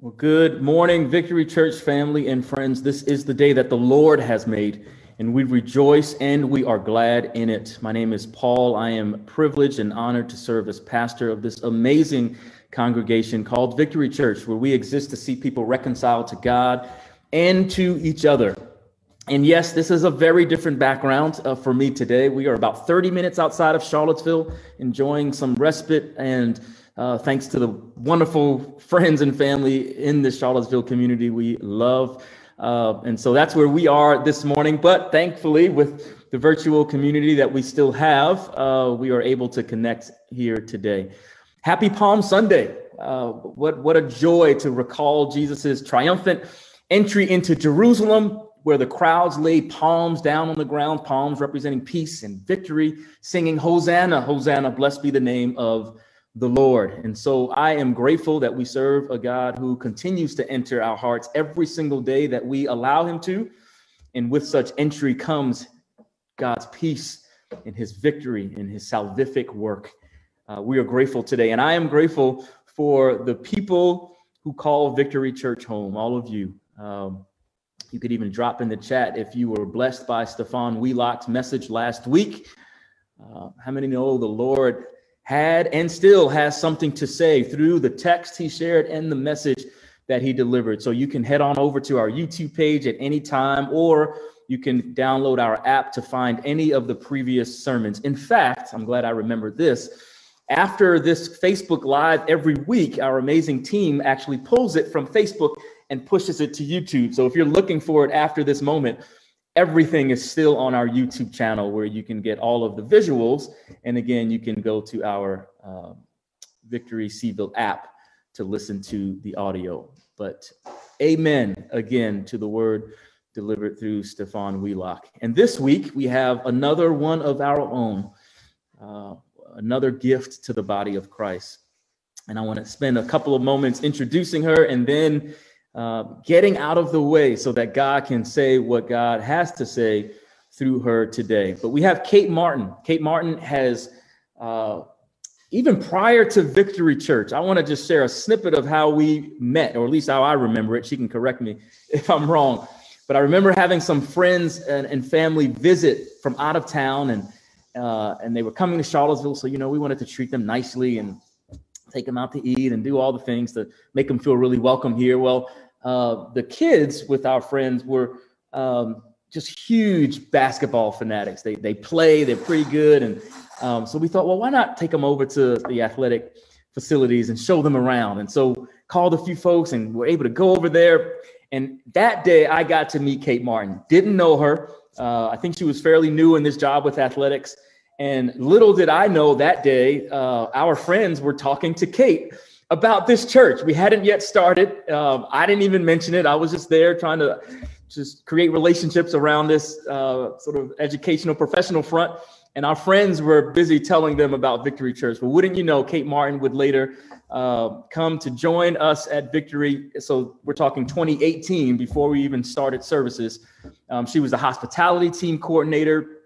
Well, good morning, Victory Church family and friends. This is the day that the Lord has made, and we rejoice and we are glad in it. My name is Paul. I am privileged and honored to serve as pastor of this amazing congregation called Victory Church, where we exist to see people reconciled to God and to each other. And yes, this is a very different background uh, for me today. We are about 30 minutes outside of Charlottesville, enjoying some respite and uh, thanks to the wonderful friends and family in the Charlottesville community we love. Uh, and so that's where we are this morning. But thankfully, with the virtual community that we still have, uh, we are able to connect here today. Happy Palm Sunday. Uh, what, what a joy to recall Jesus's triumphant entry into Jerusalem, where the crowds laid palms down on the ground, palms representing peace and victory, singing, Hosanna, Hosanna, blessed be the name of the Lord. And so I am grateful that we serve a God who continues to enter our hearts every single day that we allow him to. And with such entry comes God's peace and his victory and his salvific work. Uh, we are grateful today. And I am grateful for the people who call Victory Church home, all of you. Um, you could even drop in the chat if you were blessed by Stefan Wheelock's message last week. Uh, how many know the Lord had and still has something to say through the text he shared and the message that he delivered. So you can head on over to our YouTube page at any time, or you can download our app to find any of the previous sermons. In fact, I'm glad I remembered this. After this Facebook Live every week, our amazing team actually pulls it from Facebook and pushes it to YouTube. So if you're looking for it after this moment, everything is still on our YouTube channel where you can get all of the visuals. And again, you can go to our uh, Victory C'ville app to listen to the audio. But amen again to the word delivered through Stefan Wheelock. And this week we have another one of our own, uh, another gift to the body of Christ. And I want to spend a couple of moments introducing her and then uh, getting out of the way so that God can say what God has to say through her today. But we have Kate Martin. Kate Martin has, uh, even prior to Victory Church, I want to just share a snippet of how we met, or at least how I remember it. She can correct me if I'm wrong. But I remember having some friends and, and family visit from out of town, and uh, and they were coming to Charlottesville. So you know, we wanted to treat them nicely and take them out to eat and do all the things to make them feel really welcome here. Well, uh, the kids with our friends were um, just huge basketball fanatics. They they play, they're pretty good, and um, so we thought, well, why not take them over to the athletic facilities and show them around? And so called a few folks, and we're able to go over there. And that day, I got to meet Kate Martin. Didn't know her. Uh, I think she was fairly new in this job with athletics. And little did I know that day, uh, our friends were talking to Kate about this church. We hadn't yet started. Um, I didn't even mention it. I was just there trying to just create relationships around this uh, sort of educational professional front. And our friends were busy telling them about Victory Church. But wouldn't you know, Kate Martin would later uh, come to join us at Victory. So we're talking 2018 before we even started services. Um, she was the hospitality team coordinator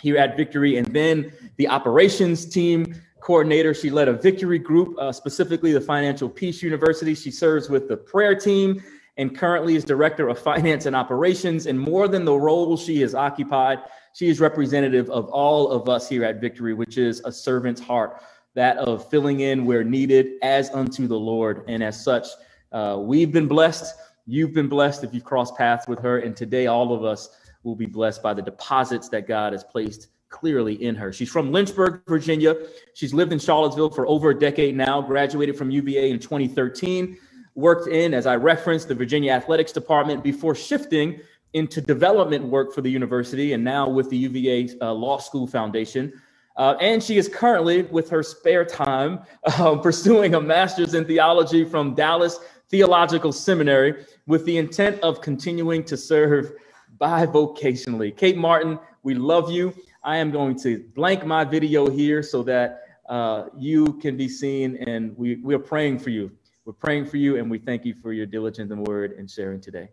here at Victory, and then the operations team coordinator. She led a victory group, uh, specifically the Financial Peace University. She serves with the prayer team and currently is director of finance and operations. And more than the role she has occupied, she is representative of all of us here at Victory, which is a servant's heart, that of filling in where needed as unto the Lord. And as such, uh, we've been blessed. You've been blessed if you've crossed paths with her. And today, all of us will be blessed by the deposits that God has placed clearly in her. She's from Lynchburg, Virginia. She's lived in Charlottesville for over a decade now, graduated from UVA in 2013, worked in, as I referenced, the Virginia Athletics Department before shifting into development work for the university and now with the UVA uh, Law School Foundation. Uh, and she is currently, with her spare time, uh, pursuing a master's in theology from Dallas Theological Seminary with the intent of continuing to serve bivocationally. Kate Martin, we love you. I am going to blank my video here so that uh, you can be seen, and we, we are praying for you. We're praying for you, and we thank you for your diligence and word and sharing today.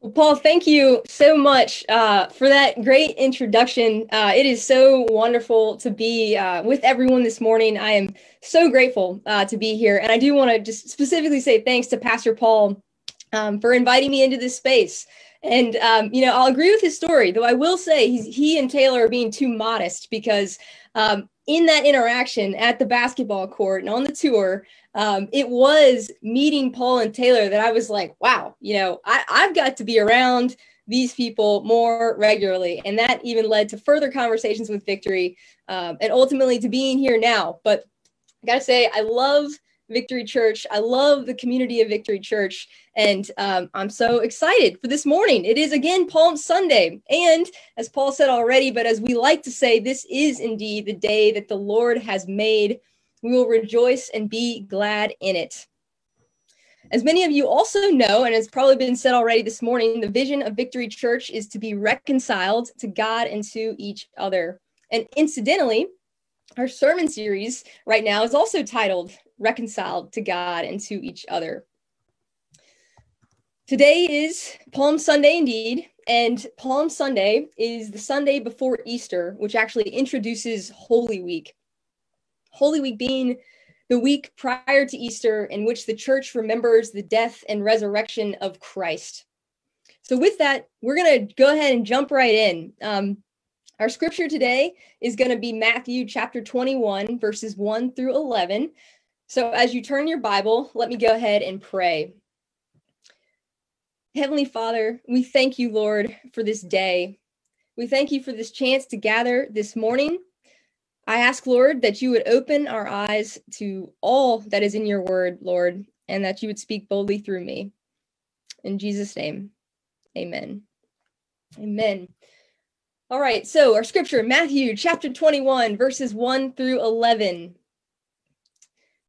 Well, Paul, thank you so much uh, for that great introduction. Uh, it is so wonderful to be uh, with everyone this morning. I am so grateful uh, to be here. And I do want to just specifically say thanks to Pastor Paul um, for inviting me into this space. And, um, you know, I'll agree with his story, though I will say he and Taylor are being too modest because um, in that interaction at the basketball court and on the tour, um, it was meeting Paul and Taylor that I was like, wow, you know, I, I've got to be around these people more regularly. And that even led to further conversations with Victory um, and ultimately to being here now. But I got to say, I love Victory Church. I love the community of Victory Church. And um, I'm so excited for this morning. It is again Palm Sunday. And as Paul said already, but as we like to say, this is indeed the day that the Lord has made we will rejoice and be glad in it. As many of you also know, and it's probably been said already this morning, the vision of Victory Church is to be reconciled to God and to each other. And incidentally, our sermon series right now is also titled Reconciled to God and to Each Other. Today is Palm Sunday indeed, and Palm Sunday is the Sunday before Easter, which actually introduces Holy Week. Holy Week being the week prior to Easter, in which the church remembers the death and resurrection of Christ. So, with that, we're going to go ahead and jump right in. Um, our scripture today is going to be Matthew chapter 21, verses 1 through 11. So, as you turn your Bible, let me go ahead and pray. Heavenly Father, we thank you, Lord, for this day. We thank you for this chance to gather this morning I ask, Lord, that you would open our eyes to all that is in your word, Lord, and that you would speak boldly through me. In Jesus' name, amen. Amen. All right, so our scripture, Matthew chapter 21, verses 1 through 11,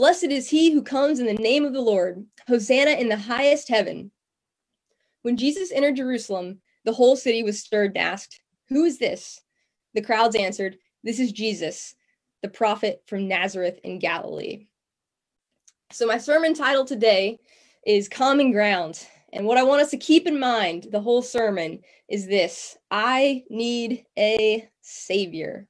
Blessed is he who comes in the name of the Lord! Hosanna in the highest heaven! When Jesus entered Jerusalem, the whole city was stirred and asked, Who is this? The crowds answered, This is Jesus the prophet from Nazareth in Galilee. So, my sermon title today is Common Ground. And what I want us to keep in mind the whole sermon is this I need a savior.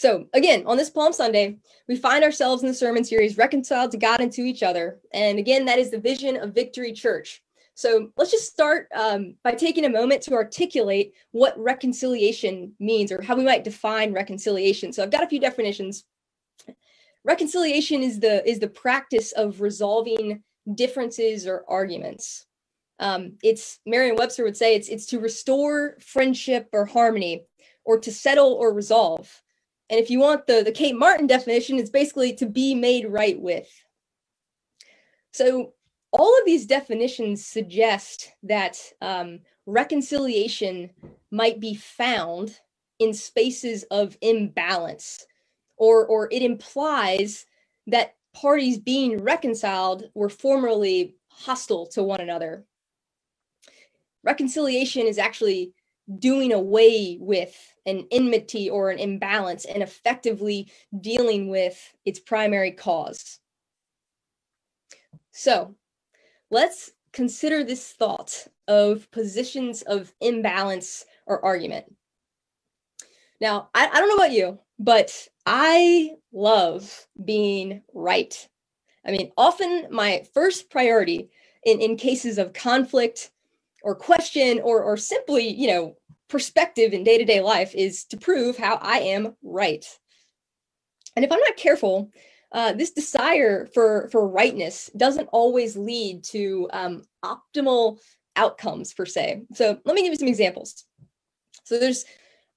So, again, on this Palm Sunday, we find ourselves in the sermon series Reconciled to God and to each other. And again, that is the vision of Victory Church. So let's just start um, by taking a moment to articulate what reconciliation means or how we might define reconciliation. So I've got a few definitions. Reconciliation is the is the practice of resolving differences or arguments. Um, it's Merriam-Webster would say it's it's to restore friendship or harmony, or to settle or resolve. And if you want the the Kate Martin definition, it's basically to be made right with. So all of these definitions suggest that um, reconciliation might be found in spaces of imbalance, or, or it implies that parties being reconciled were formerly hostile to one another. Reconciliation is actually doing away with an enmity or an imbalance and effectively dealing with its primary cause. So, let's consider this thought of positions of imbalance or argument. Now, I, I don't know about you, but I love being right. I mean, often my first priority in, in cases of conflict or question or, or simply, you know, perspective in day to day life is to prove how I am right. And if I'm not careful, uh, this desire for for rightness doesn't always lead to um, optimal outcomes per se. So let me give you some examples. So there's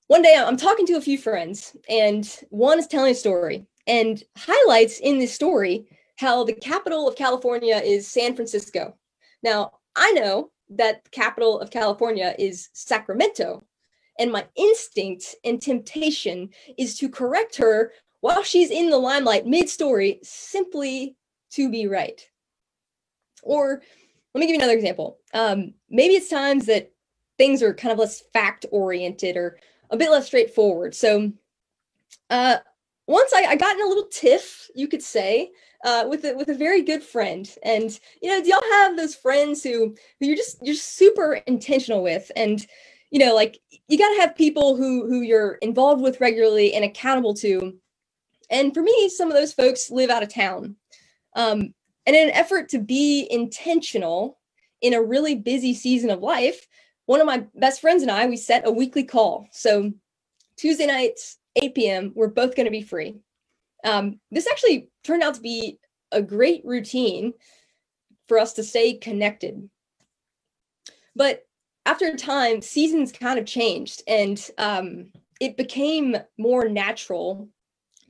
one day I'm talking to a few friends, and one is telling a story and highlights in this story how the capital of California is San Francisco. Now, I know that capital of California is Sacramento, and my instinct and temptation is to correct her while she's in the limelight mid story simply to be right. Or let me give you another example. Um, maybe it's times that things are kind of less fact oriented or a bit less straightforward. So, uh, once I, I got in a little tiff, you could say, uh, with a, with a very good friend. And you know, do y'all have those friends who who you're just you're super intentional with, and you know, like you got to have people who who you're involved with regularly and accountable to. And for me, some of those folks live out of town. Um, and in an effort to be intentional in a really busy season of life, one of my best friends and I, we set a weekly call. So Tuesday nights, 8 p.m., we're both going to be free. Um, this actually turned out to be a great routine for us to stay connected. But after a time, seasons kind of changed and um, it became more natural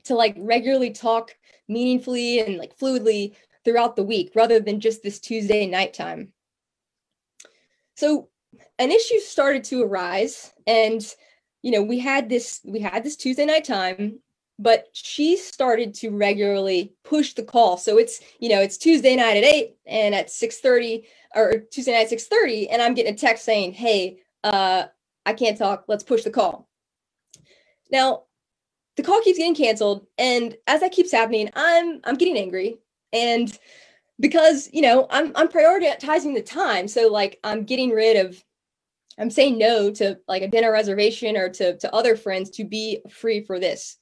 to like regularly talk meaningfully and like fluidly throughout the week rather than just this Tuesday nighttime. So an issue started to arise and you know we had this we had this Tuesday night time but she started to regularly push the call. So it's you know it's Tuesday night at 8 and at 6:30 or Tuesday night 6:30 and I'm getting a text saying hey uh I can't talk. Let's push the call. Now the call keeps getting canceled and as that keeps happening I'm I'm getting angry. And because you know i'm i'm prioritizing the time. So like i'm getting rid of i'm saying no to like a dinner reservation or to to other friends to be free for this.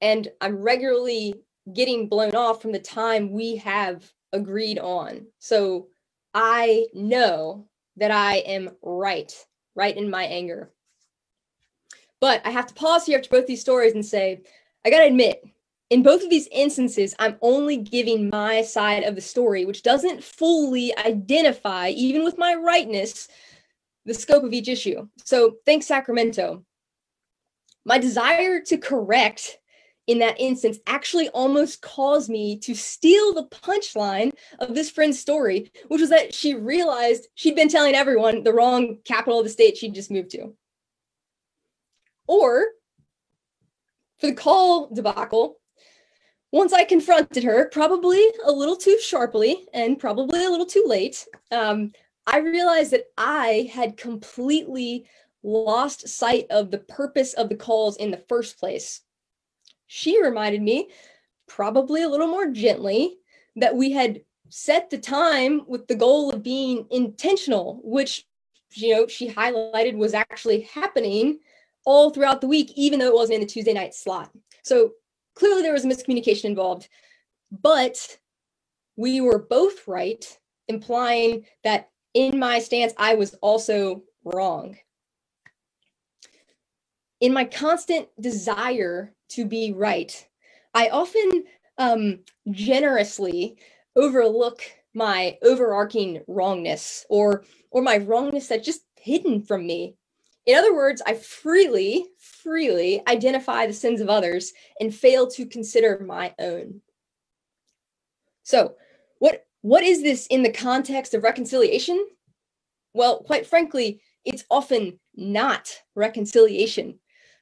And i'm regularly getting blown off from the time we have agreed on. So i know that i am right right in my anger. But i have to pause here after both these stories and say i gotta admit in both of these instances, I'm only giving my side of the story, which doesn't fully identify, even with my rightness, the scope of each issue. So thanks, Sacramento. My desire to correct in that instance actually almost caused me to steal the punchline of this friend's story, which was that she realized she'd been telling everyone the wrong capital of the state she'd just moved to. Or for the call debacle, once I confronted her, probably a little too sharply and probably a little too late, um, I realized that I had completely lost sight of the purpose of the calls in the first place. She reminded me, probably a little more gently, that we had set the time with the goal of being intentional, which you know she highlighted was actually happening all throughout the week, even though it wasn't in the Tuesday night slot. So clearly there was a miscommunication involved, but we were both right, implying that in my stance, I was also wrong. In my constant desire to be right, I often um, generously overlook my overarching wrongness or or my wrongness that's just hidden from me in other words, I freely, freely identify the sins of others and fail to consider my own. So, what is this in the context of reconciliation? Well, quite frankly, it's often not reconciliation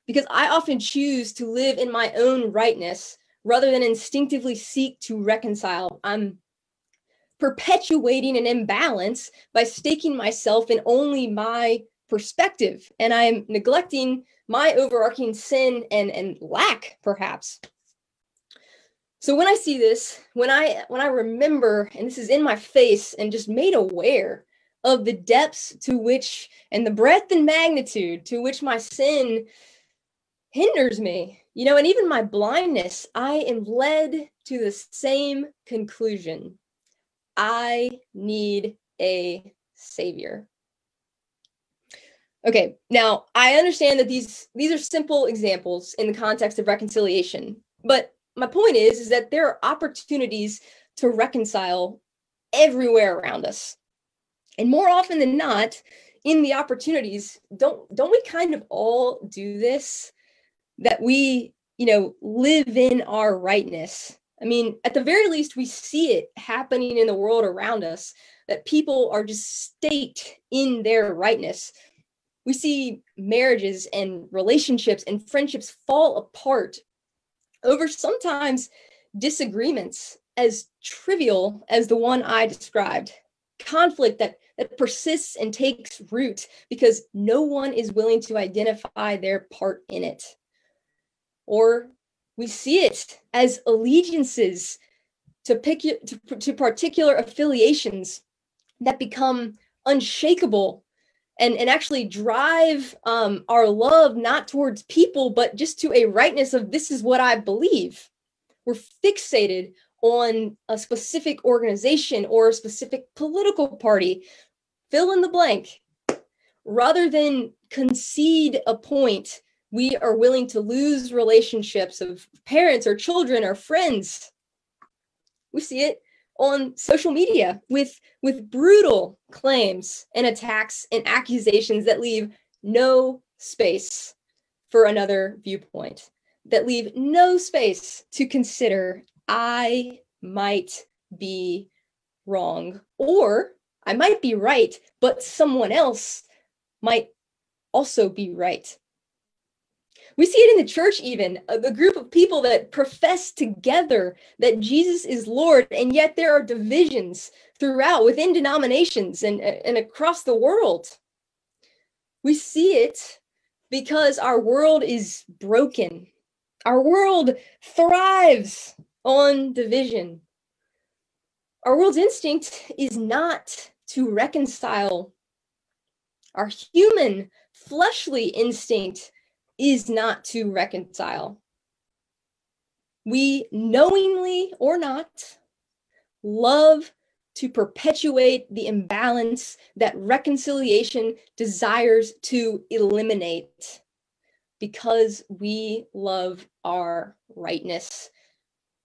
because I often choose to live in my own rightness rather than instinctively seek to reconcile. I'm perpetuating an imbalance by staking myself in only my perspective and i'm neglecting my overarching sin and and lack perhaps so when i see this when i when i remember and this is in my face and just made aware of the depths to which and the breadth and magnitude to which my sin hinders me you know and even my blindness i am led to the same conclusion. I need a savior. Okay, now I understand that these these are simple examples in the context of reconciliation, but my point is is that there are opportunities to reconcile everywhere around us. And more often than not, in the opportunities, don't don't we kind of all do this that we, you know, live in our rightness. I mean, at the very least we see it happening in the world around us that people are just staked in their rightness we see marriages and relationships and friendships fall apart over sometimes disagreements as trivial as the one I described. Conflict that, that persists and takes root because no one is willing to identify their part in it. Or we see it as allegiances to, pick, to, to particular affiliations that become unshakable and and actually drive um, our love not towards people but just to a rightness of this is what i believe. We're fixated on a specific organization or a specific political party. Fill in the blank. Rather than concede a point we are willing to lose relationships of parents or children or friends. We see it on social media with with brutal claims and attacks and accusations that leave no space for another viewpoint that leave no space to consider i might be wrong or i might be right but someone else might also be right we see it in the church, even uh, the group of people that profess together that Jesus is Lord, and yet there are divisions throughout within denominations and, uh, and across the world. We see it because our world is broken. Our world thrives on division. Our world's instinct is not to reconcile. Our human, fleshly instinct is not to reconcile. We knowingly or not love to perpetuate the imbalance that reconciliation desires to eliminate because we love our rightness.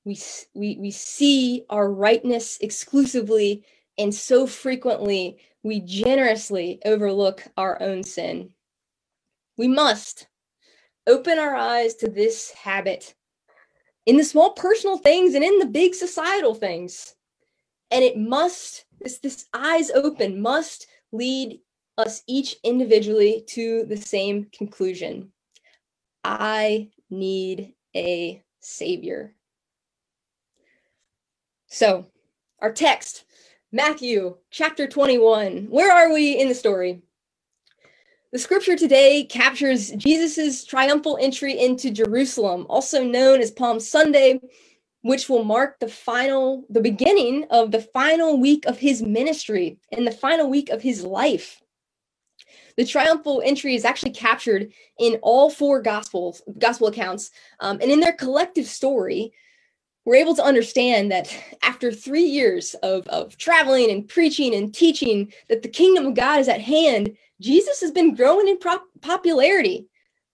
We, we, we see our rightness exclusively, and so frequently we generously overlook our own sin. We must open our eyes to this habit in the small personal things and in the big societal things. And it must, this, this eyes open must lead us each individually to the same conclusion. I need a savior. So, our text, Matthew chapter 21. Where are we in the story? The scripture today captures Jesus' triumphal entry into Jerusalem, also known as Palm Sunday, which will mark the final, the beginning of the final week of his ministry and the final week of his life. The triumphal entry is actually captured in all four gospels, gospel accounts, um, and in their collective story, we're able to understand that after three years of, of traveling and preaching and teaching that the kingdom of God is at hand Jesus has been growing in prop- popularity.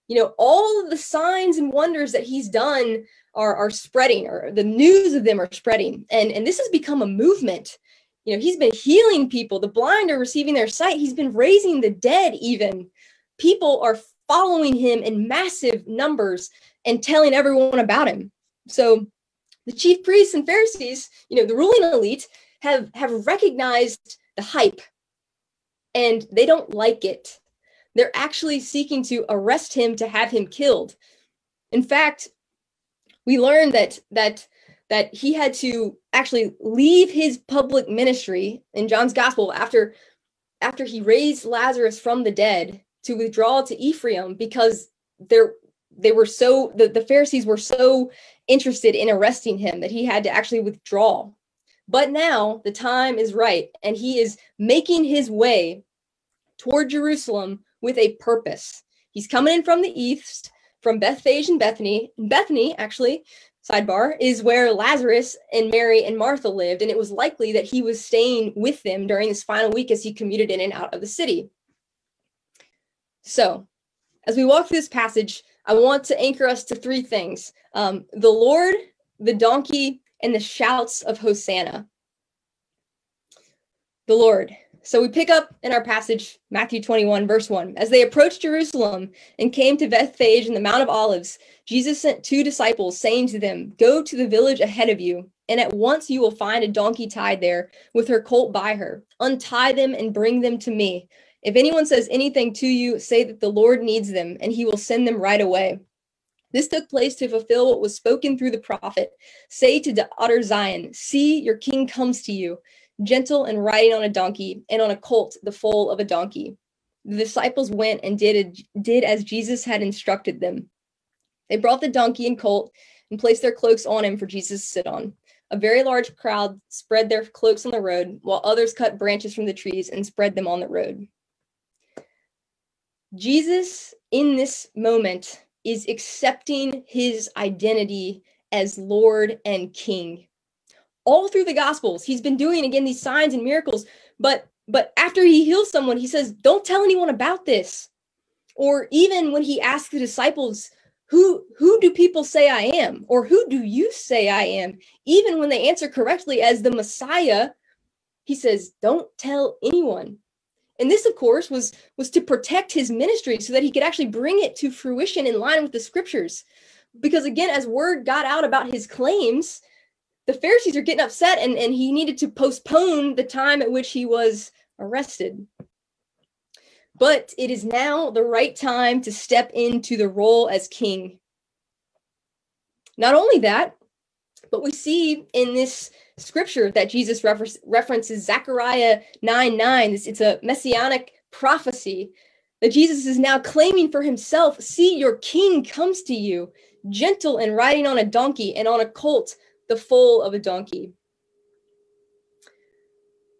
You know, all the signs and wonders that he's done are, are spreading, or the news of them are spreading. And, and this has become a movement. You know, he's been healing people. The blind are receiving their sight. He's been raising the dead, even. People are following him in massive numbers and telling everyone about him. So the chief priests and Pharisees, you know, the ruling elite, have, have recognized the hype and they don't like it. They're actually seeking to arrest him to have him killed. In fact, we learned that that that he had to actually leave his public ministry in John's gospel after after he raised Lazarus from the dead to withdraw to Ephraim because they're they were so the, the Pharisees were so interested in arresting him that he had to actually withdraw. But now the time is right, and he is making his way toward Jerusalem with a purpose. He's coming in from the east, from Bethphage and Bethany. Bethany, actually, sidebar, is where Lazarus and Mary and Martha lived, and it was likely that he was staying with them during this final week as he commuted in and out of the city. So, as we walk through this passage, I want to anchor us to three things um, the Lord, the donkey, and the shouts of Hosanna. The Lord. So we pick up in our passage, Matthew 21, verse 1. As they approached Jerusalem and came to Bethphage and the Mount of Olives, Jesus sent two disciples, saying to them, Go to the village ahead of you, and at once you will find a donkey tied there with her colt by her. Untie them and bring them to me. If anyone says anything to you, say that the Lord needs them, and he will send them right away. This took place to fulfill what was spoken through the prophet. Say to daughter Zion, See, your king comes to you gentle and riding on a donkey, and on a colt, the foal of a donkey. The disciples went and did, did as Jesus had instructed them. They brought the donkey and colt and placed their cloaks on him for Jesus to sit on. A very large crowd spread their cloaks on the road, while others cut branches from the trees and spread them on the road. Jesus, in this moment, is accepting his identity as Lord and King. All through the gospels he's been doing again these signs and miracles but but after he heals someone he says don't tell anyone about this. Or even when he asks the disciples who who do people say i am? Or who do you say i am? Even when they answer correctly as the messiah he says don't tell anyone and this of course was was to protect his ministry so that he could actually bring it to fruition in line with the scriptures because again as word got out about his claims the Pharisees are getting upset and, and he needed to postpone the time at which he was arrested. But it is now the right time to step into the role as king. Not only that, but we see in this scripture that Jesus refer- references Zechariah 9 9. It's, it's a messianic prophecy that Jesus is now claiming for himself See, your king comes to you, gentle and riding on a donkey and on a colt, the foal of a donkey.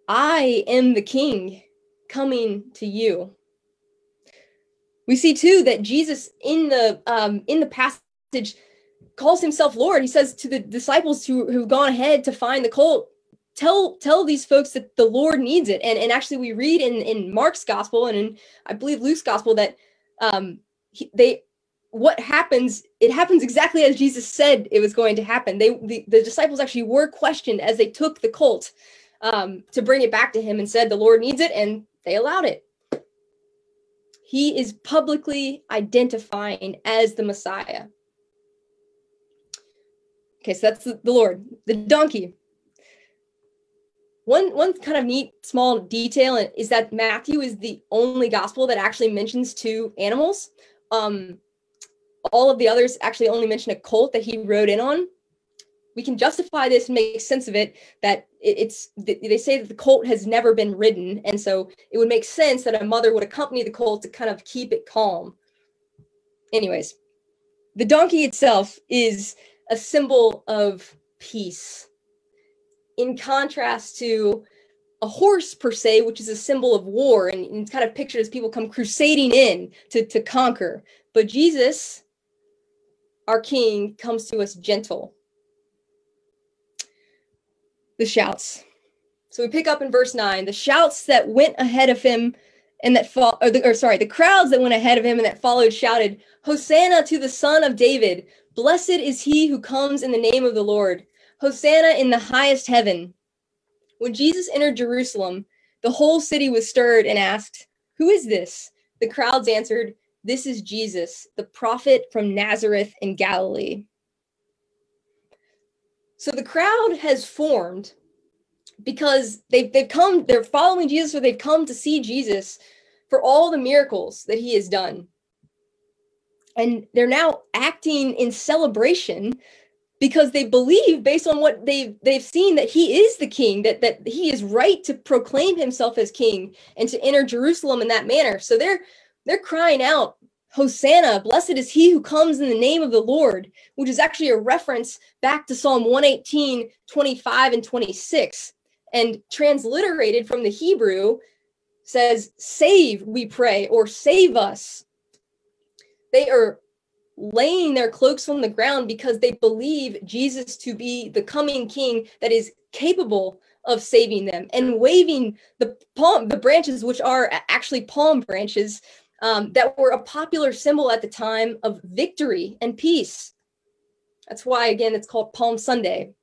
I am the king coming to you. We see too that Jesus in the um, in the passage calls himself Lord. He says to the disciples who who've gone ahead to find the colt, tell tell these folks that the Lord needs it. And and actually we read in in Mark's gospel and in I believe Luke's gospel that um, he, they what happens it happens exactly as jesus said it was going to happen they the, the disciples actually were questioned as they took the colt um, to bring it back to him and said the lord needs it and they allowed it he is publicly identifying as the messiah okay so that's the, the lord the donkey one one kind of neat small detail is that matthew is the only gospel that actually mentions two animals um all of the others actually only mention a colt that he rode in on. We can justify this and make sense of it that it's they say that the colt has never been ridden, and so it would make sense that a mother would accompany the colt to kind of keep it calm. Anyways, the donkey itself is a symbol of peace, in contrast to a horse per se, which is a symbol of war, and, it's kind of pictured as people come crusading in to, to conquer. But Jesus our king comes to us gentle. The shouts. So we pick up in verse 9 the shouts that went ahead of him and that fought, or, the, or sorry, the crowds that went ahead of him and that followed shouted, Hosanna to the Son of David. Blessed is he who comes in the name of the Lord. Hosanna in the highest heaven. When Jesus entered Jerusalem, the whole city was stirred and asked, Who is this? The crowds answered, this is Jesus, the prophet from Nazareth in Galilee. So the crowd has formed because they've, they've come, they're following Jesus or they've come to see Jesus for all the miracles that he has done. And they're now acting in celebration because they believe based on what they've they've seen that he is the king that that he is right to proclaim himself as king and to enter Jerusalem in that manner so they're they're crying out, Hosanna, blessed is he who comes in the name of the Lord, which is actually a reference back to Psalm 118, 25, and 26. And transliterated from the Hebrew says, Save, we pray, or save us. They are laying their cloaks on the ground because they believe Jesus to be the coming king that is capable of saving them and waving the palm the branches which are actually palm branches um, that were a popular symbol at the time of victory and peace. That's why, again, it's called Palm Sunday.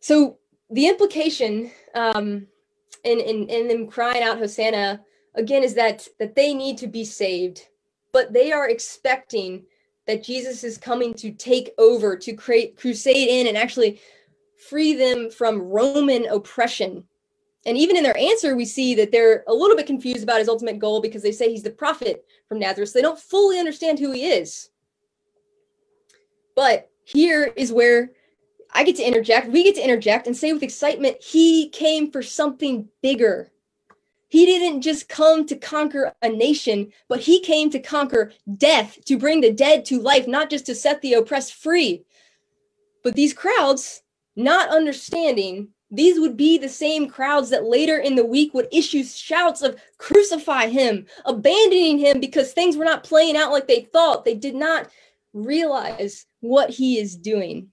So the implication um, in, in, in them crying out Hosanna again is that that they need to be saved, but they are expecting that Jesus is coming to take over, to create crusade in and actually free them from Roman oppression. And even in their answer, we see that they're a little bit confused about his ultimate goal because they say he's the prophet from Nazareth. So they don't fully understand who he is. But here is where I get to interject, we get to interject and say with excitement, he came for something bigger. He didn't just come to conquer a nation, but he came to conquer death, to bring the dead to life, not just to set the oppressed free. But these crowds, not understanding, these would be the same crowds that later in the week would issue shouts of crucify him, abandoning him because things were not playing out like they thought. They did not realize what he is doing.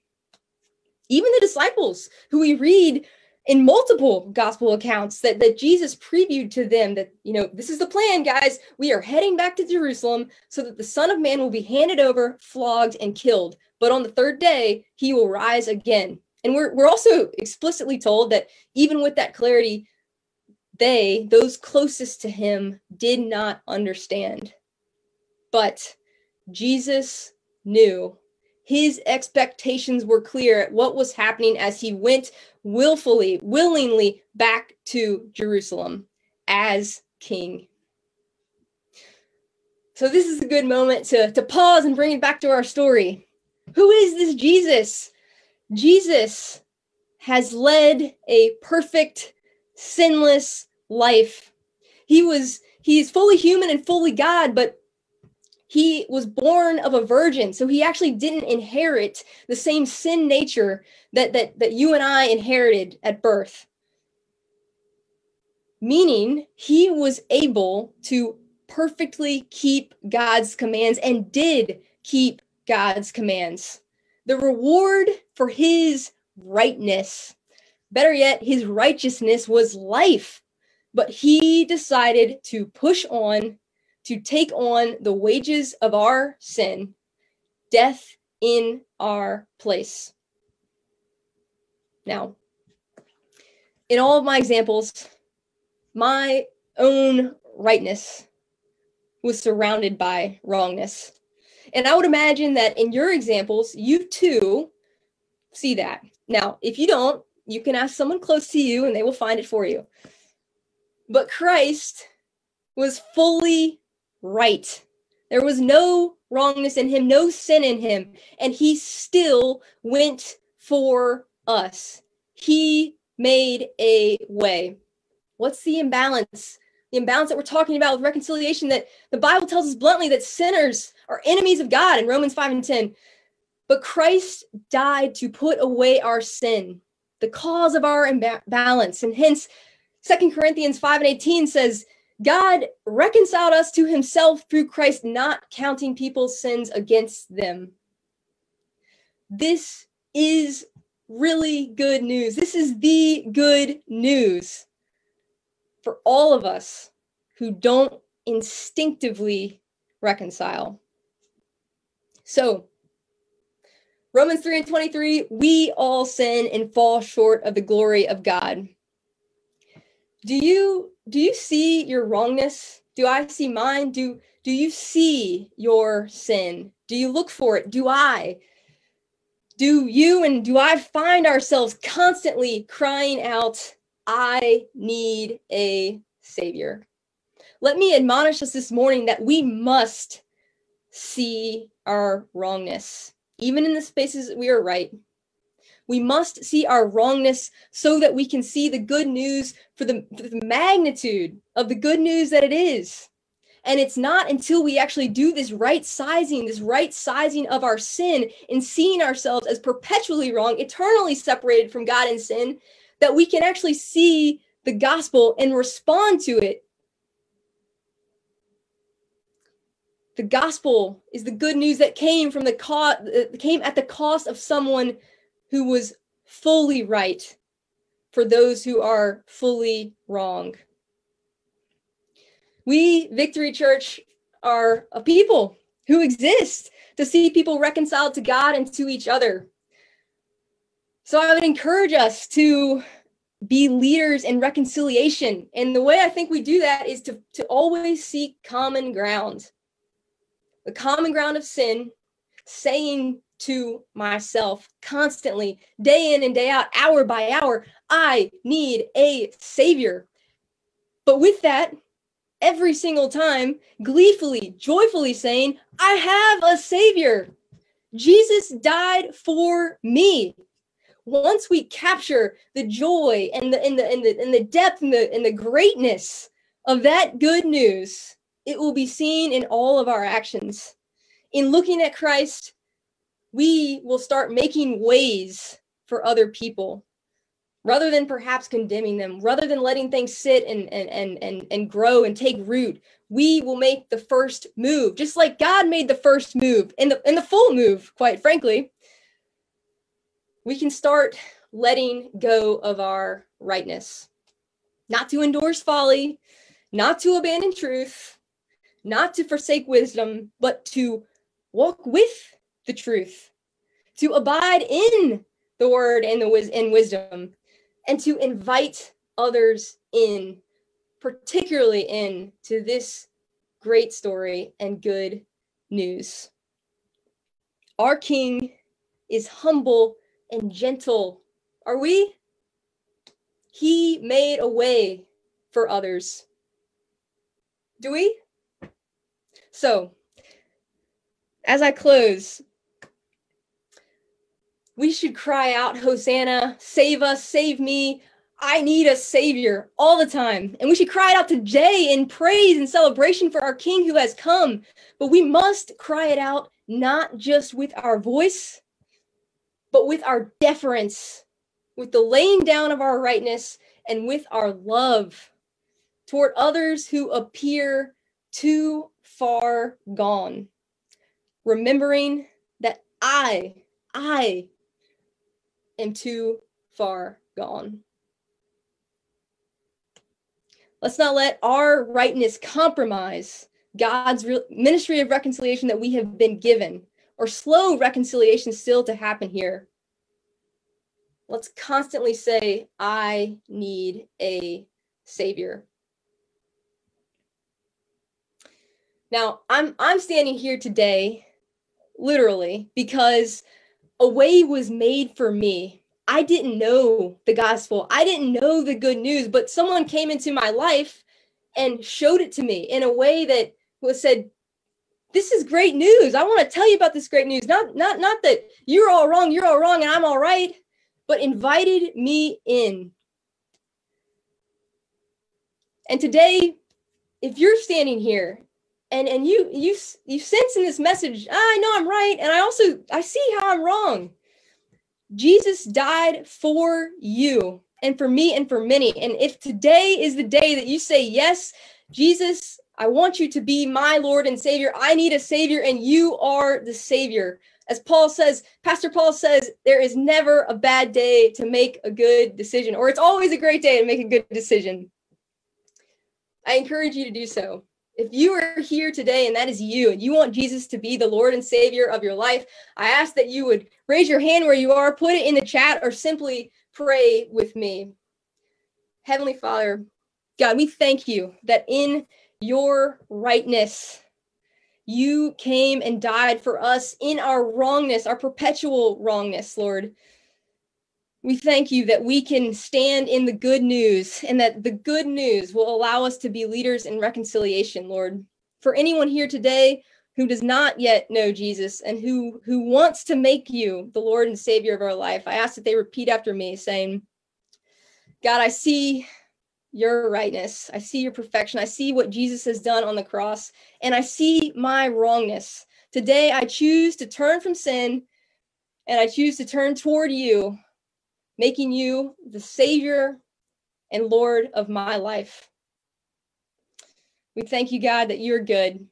Even the disciples who we read in multiple gospel accounts that, that Jesus previewed to them that, you know, this is the plan, guys. We are heading back to Jerusalem so that the Son of Man will be handed over, flogged, and killed. But on the third day, he will rise again. And we're, we're also explicitly told that even with that clarity, they, those closest to him, did not understand. But Jesus knew his expectations were clear at what was happening as he went willfully, willingly back to Jerusalem as king. So, this is a good moment to, to pause and bring it back to our story. Who is this Jesus? Jesus has led a perfect, sinless life. He was, he's fully human and fully God, but he was born of a virgin so he actually didn't inherit the same sin nature that that that you and i inherited at birth. Meaning he was able to perfectly keep god's commands and did keep god's commands. The reward for his rightness better yet his righteousness was life. But he decided to push on to take on the wages of our sin, death in our place. Now, in all of my examples, my own rightness was surrounded by wrongness. And I would imagine that in your examples, you too see that. Now, if you don't, you can ask someone close to you and they will find it for you. But Christ was fully right. There was no wrongness in him, no sin in him, and he still went for us. He made a way. What's the imbalance? The imbalance that we're talking about with reconciliation that the Bible tells us bluntly that sinners are enemies of God in Romans 5 and 10. But Christ died to put away our sin, the cause of our imbalance. And hence, Second Corinthians 5 and 18 says, God reconciled us to himself through Christ, not counting people's sins against them. This is really good news. This is the good news for all of us who don't instinctively reconcile. So, Romans 3 and 23, we all sin and fall short of the glory of God. Do you do you see your wrongness? Do I see mine? Do do you see your sin? Do you look for it? Do I? Do you and do I find ourselves constantly crying out, I need a savior? Let me admonish us this morning that we must see our wrongness, even in the spaces we are right. We must see our wrongness so that we can see the good news for the, for the magnitude of the good news that it is. And it's not until we actually do this right sizing, this right sizing of our sin, and seeing ourselves as perpetually wrong, eternally separated from God and sin, that we can actually see the gospel and respond to it. The gospel is the good news that came from the co- uh, came at the cost of someone who was fully right for those who are fully wrong. We, Victory Church, are a people who exist to see people reconciled to God and to each other. So I would encourage us to be leaders in reconciliation. And the way I think we do that is to, to always seek common ground. The common ground of sin, saying to myself constantly, day in and day out, hour by hour, I need a savior. But with that, every single time, gleefully, joyfully saying, I have a savior. Jesus died for me. Once we capture the joy and the and the and the, and the depth and the and the greatness of that good news, it will be seen in all of our actions. In looking at Christ, we will start making ways for other people rather than perhaps condemning them rather than letting things sit and and and and, and grow and take root. We will make the first move just like god made the first move and the and the full move quite frankly. We can start letting go of our rightness not to endorse folly not to abandon truth not to forsake wisdom but to walk with the truth to abide in the word and the wis- wisdom and to invite others in, particularly in to this great story and good news. Our King is humble and gentle. Are we? He made a way for others. Do we? So, as I close, we should cry out, Hosanna, save us, save me. I need a savior all the time. And we should cry it out today in praise and celebration for our King who has come. But we must cry it out not just with our voice, but with our deference, with the laying down of our rightness, and with our love toward others who appear too far gone. Remembering that I, I am too far gone. Let's not let our rightness compromise God's ministry of reconciliation that we have been given, or slow reconciliation still to happen here. Let's constantly say, I need a savior. Now, I'm I'm standing here today literally because a way was made for me. I didn't know the gospel. I didn't know the good news, but someone came into my life and showed it to me in a way that was said, this is great news. I want to tell you about this great news. Not not not that you're all wrong, you're all wrong and I'm all right, but invited me in. And today if you're standing here and and you you you sense in this message ah, i know i'm right and i also i see how i'm wrong. Jesus died for you and for me and for many. And if today is the day that you say yes jesus i want you to be my lord and savior. I need a savior and you are the savior. As paul says pastor paul says there is never a bad day to make a good decision or it's always a great day to make a good decision. I encourage you to do so if you are here today and that is you and you want Jesus to be the Lord and Savior of your life, I ask that you would raise your hand where you are, put it in the chat, or simply pray with me. Heavenly Father, God, we thank you that in your rightness, you came and died for us in our wrongness, our perpetual wrongness, Lord. We thank you that we can stand in the good news and that the good news will allow us to be leaders in reconciliation, Lord. For anyone here today who does not yet know Jesus and who who wants to make you the Lord and Savior of our life, I ask that they repeat after me saying, God, I see your rightness. I see your perfection. I see what Jesus has done on the cross, and I see my wrongness. Today, I choose to turn from sin and I choose to turn toward you making you the Savior and Lord of my life. We thank you, God, that you're good.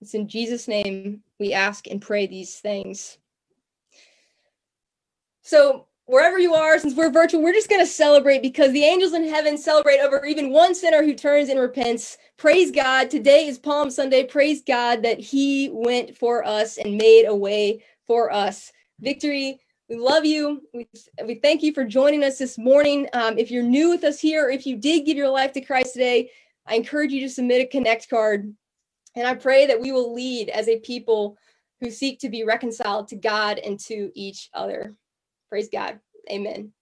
It's in Jesus' name we ask and pray these things. So, wherever you are, since we're virtual, we're just going to celebrate because the angels in heaven celebrate over even one sinner who turns and repents. Praise God. Today is Palm Sunday. Praise God that He went for us and made a way for us. Victory. We love you. We, we thank you for joining us this morning. Um, if you're new with us here, or if you did give your life to Christ today, I encourage you to submit a connect card. And I pray that we will lead as a people who seek to be reconciled to God and to each other. Praise God. Amen.